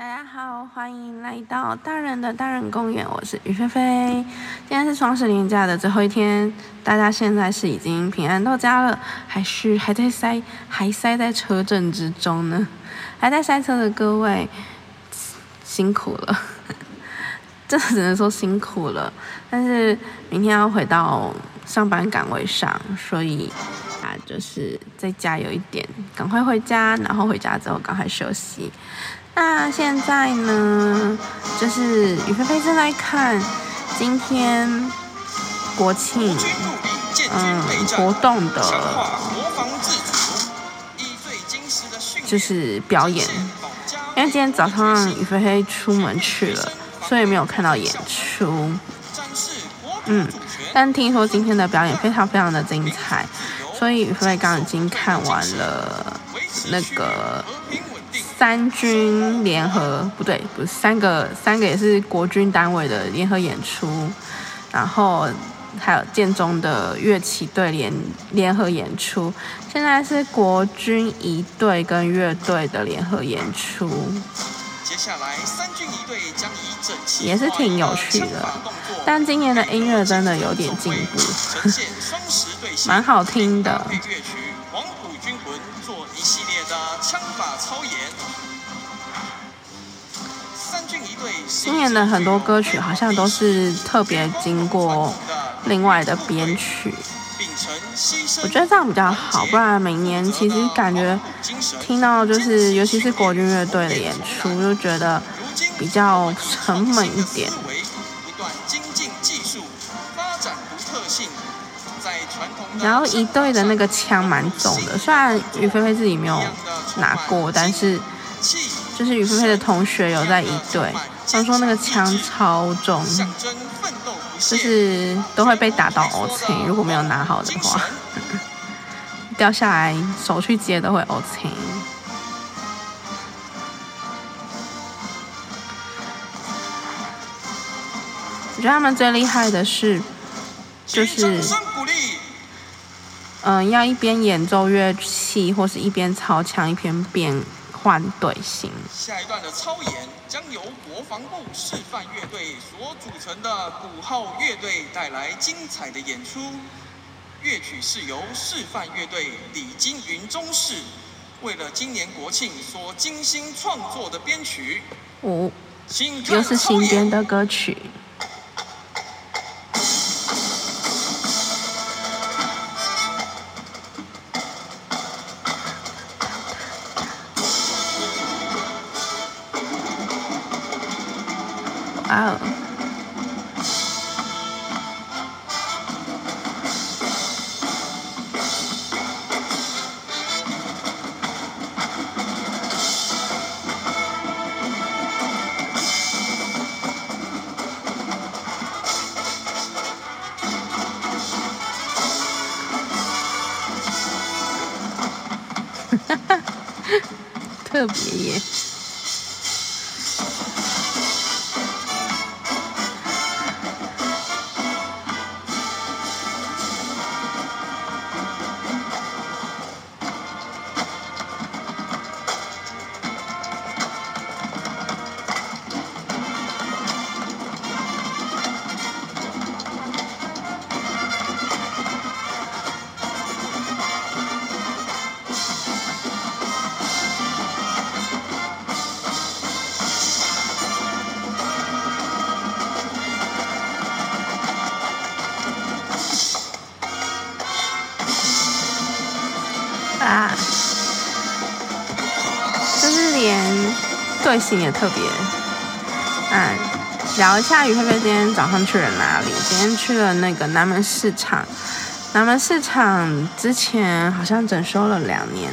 大家好，欢迎来到大人的大人公园，我是于菲菲。今天是双十连假的最后一天，大家现在是已经平安到家了，还是还在塞，还塞在车阵之中呢？还在塞车的各位，辛苦了，真的只能说辛苦了。但是明天要回到上班岗位上，所以啊，就是再加油一点，赶快回家，然后回家之后赶快休息。那现在呢，就是雨菲菲正在看今天国庆嗯活动的，就是表演。因为今天早上雨菲菲出门去了，所以没有看到演出。嗯，但听说今天的表演非常非常的精彩，所以雨菲菲刚已经看完了那个。三军联合不对，不是三个，三个也是国军单位的联合演出，然后还有建中的乐器队联联合演出，现在是国军一队跟乐队的联合演出。接下来三军一队将以整齐也是挺有趣的，但今年的音乐真的有点进步，蛮好听的。一系列的枪法操演。今年的很多歌曲好像都是特别经过另外的编曲，我觉得这样比较好，不然每年其实感觉听到就是，尤其是国军乐队的演出，就觉得比较沉闷一点。然后一队的那个枪蛮重的，虽然于菲菲自己没有拿过，但是就是于菲菲的同学有在一队，他说那个枪超重，就是都会被打到 O C，如果没有拿好的话，掉下来手去接都会 O C。我觉得他们最厉害的是，就是。嗯，要一边演奏乐器，或是一边操枪，一边变换队形。下一段的操演将由国防部示范乐队所组成的鼓号乐队带来精彩的演出。乐曲是由示范乐队李金云中士为了今年国庆所精心创作的编曲。五，又是新编的歌曲。哇哦！哈哈，特别耶！啊，就是连队形也特别。嗯，聊一下于菲菲今天早上去了哪里？今天去了那个南门市场。南门市场之前好像整修了两年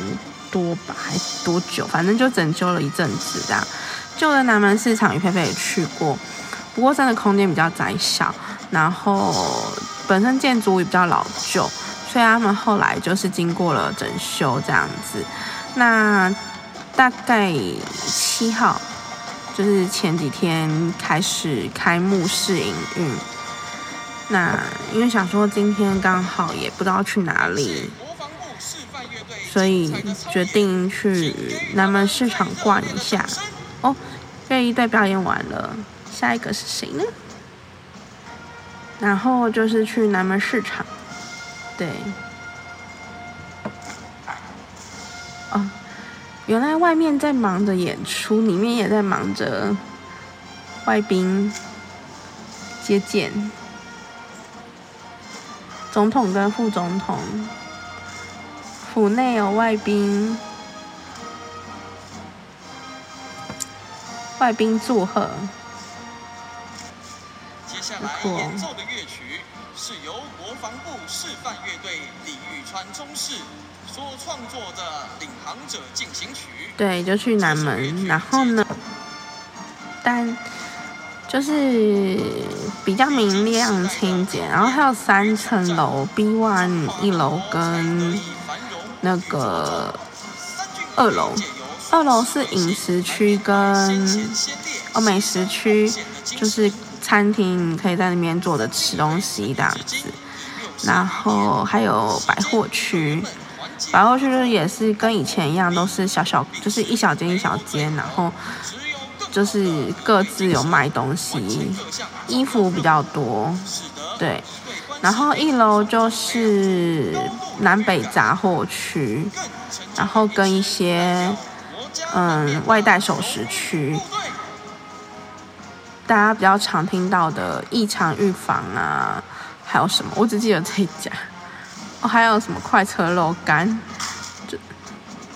多吧，还多久？反正就整修了一阵子这样。旧的南门市场于菲菲也去过，不过真的空间比较窄小，然后本身建筑也比较老旧。所以他们后来就是经过了整修这样子，那大概七号就是前几天开始开幕式营运。那因为想说今天刚好也不知道去哪里，所以决定去南门市场逛一下。哦，乐一队表演完了，下一个是谁呢？然后就是去南门市场，对。哦，原来外面在忙着演出，里面也在忙着外宾接见，总统跟副总统，府内有外宾，外宾祝贺。接下来演奏的乐曲是由国防部示范乐队李玉川中士。所创作的《领航者进行曲》对，就去南门，然后呢，但就是比较明亮清洁，然后还有三层楼，B one 一楼跟那个二楼，二楼是饮食区跟哦美食区，就是餐厅，可以在那边坐着吃东西这样子，然后还有百货区。百货区就是也是跟以前一样，都是小小，就是一小间一小间，然后就是各自有卖东西，衣服比较多，对。然后一楼就是南北杂货区，然后跟一些嗯外带首饰区，大家比较常听到的异常预防啊，还有什么？我只记得这一家。哦，还有什么快车肉干，就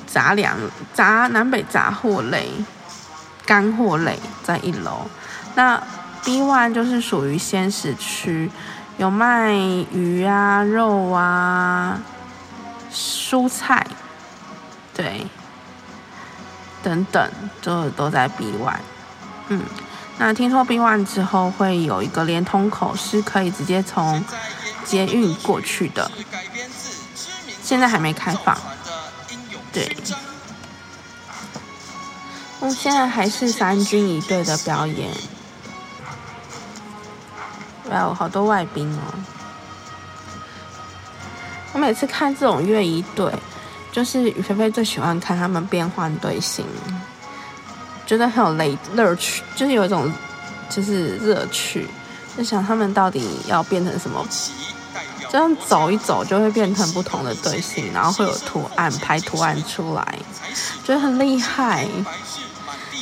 杂粮、杂南北杂货类、干货类在一楼。那 B one 就是属于鲜食区，有卖鱼啊、肉啊、蔬菜，对，等等，就都在 B one。嗯，那听说 B one 之后会有一个连通口，是可以直接从捷运过去的。现在还没开放，对。我现在还是三军一队的表演，哇，有好多外宾哦。我每次看这种乐仪队，就是雨菲菲最喜欢看他们变换队形，觉得很有乐乐趣，就是有一种就是乐趣，就想他们到底要变成什么。这样走一走就会变成不同的队形，然后会有图案拍图案出来，觉得很厉害。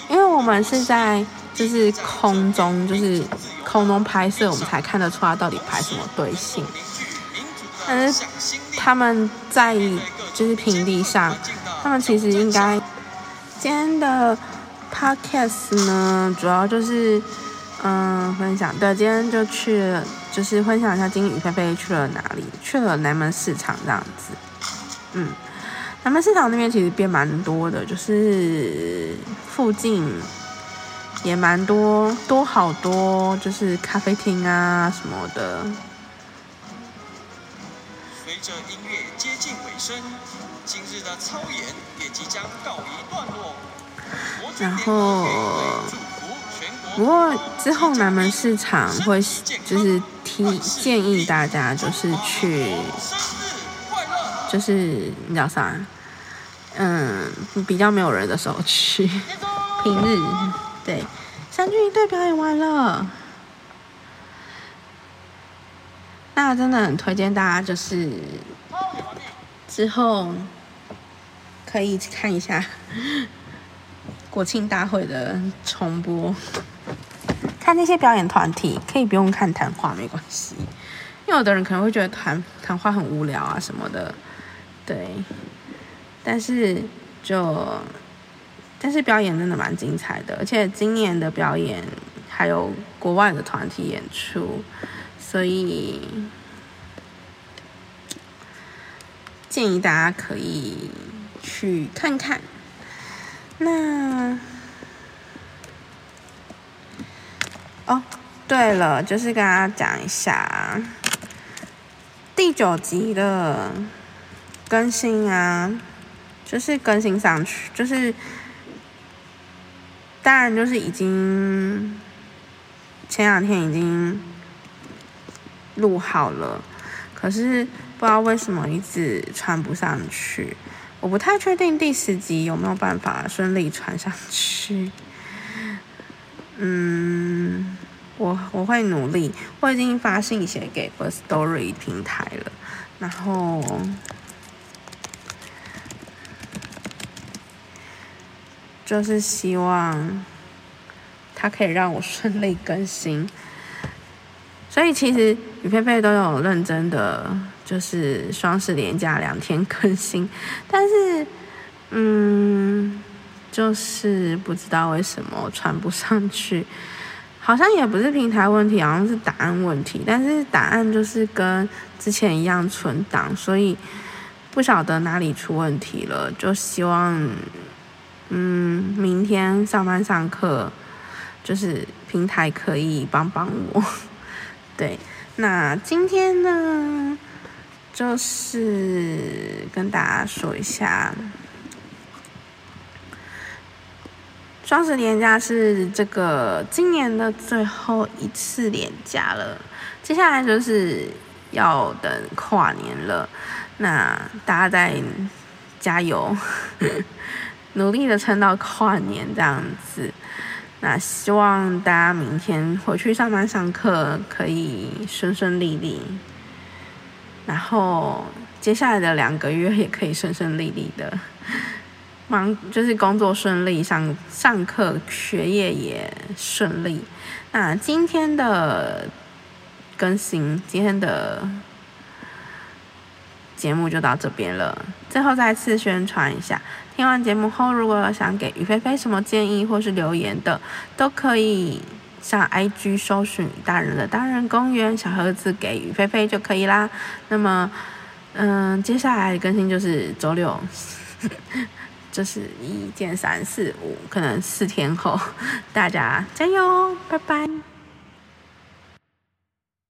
因为我们是在就是空中，就是空中拍摄，我们才看得出来到底拍什么队形。但是他们在就是平地上，他们其实应该今天的 podcast 呢，主要就是嗯分享。对，今天就去了。就是分享一下今天雨菲菲去了哪里，去了南门市场这样子。嗯，南门市场那边其实变蛮多的，就是附近也蛮多，多好多，就是咖啡厅啊什么的。随着音乐接近尾声，今日的操演也即将告一段落。然后，不过之后南门市场会就是。提建议大家就是去，就是你知道啥？嗯，比较没有人的时候去，平日对。三军一队表演完了，那真的很推荐大家，就是之后可以去看一下国庆大会的重播。看那些表演团体，可以不用看谈话，没关系。因为有的人可能会觉得谈谈话很无聊啊什么的，对。但是就，但是表演真的蛮精彩的，而且今年的表演还有国外的团体演出，所以建议大家可以去看看。那。哦，对了，就是跟大家讲一下第九集的更新啊，就是更新上去，就是当然就是已经前两天已经录好了，可是不知道为什么一直传不上去，我不太确定第十集有没有办法顺利传上去。嗯，我我会努力，我已经发信写给 First Story 平台了，然后就是希望它可以让我顺利更新。所以其实雨佩佩都有认真的，就是双十连假两天更新，但是嗯。就是不知道为什么传不上去，好像也不是平台问题，好像是答案问题。但是答案就是跟之前一样存档，所以不晓得哪里出问题了。就希望，嗯，明天上班上课，就是平台可以帮帮我。对，那今天呢，就是跟大家说一下。双十连假是这个今年的最后一次连假了，接下来就是要等跨年了。那大家再加油，努力的撑到跨年这样子。那希望大家明天回去上班上课可以顺顺利利，然后接下来的两个月也可以顺顺利利的。忙就是工作顺利，上上课学业也顺利。那今天的更新，今天的节目就到这边了。最后再次宣传一下，听完节目后，如果想给于菲菲什么建议或是留言的，都可以上 IG 搜寻“大人的大人公园”小盒子给雨菲菲就可以啦。那么，嗯，接下来更新就是周六。就是一、件三、四、五，可能四天后，大家加油，拜拜。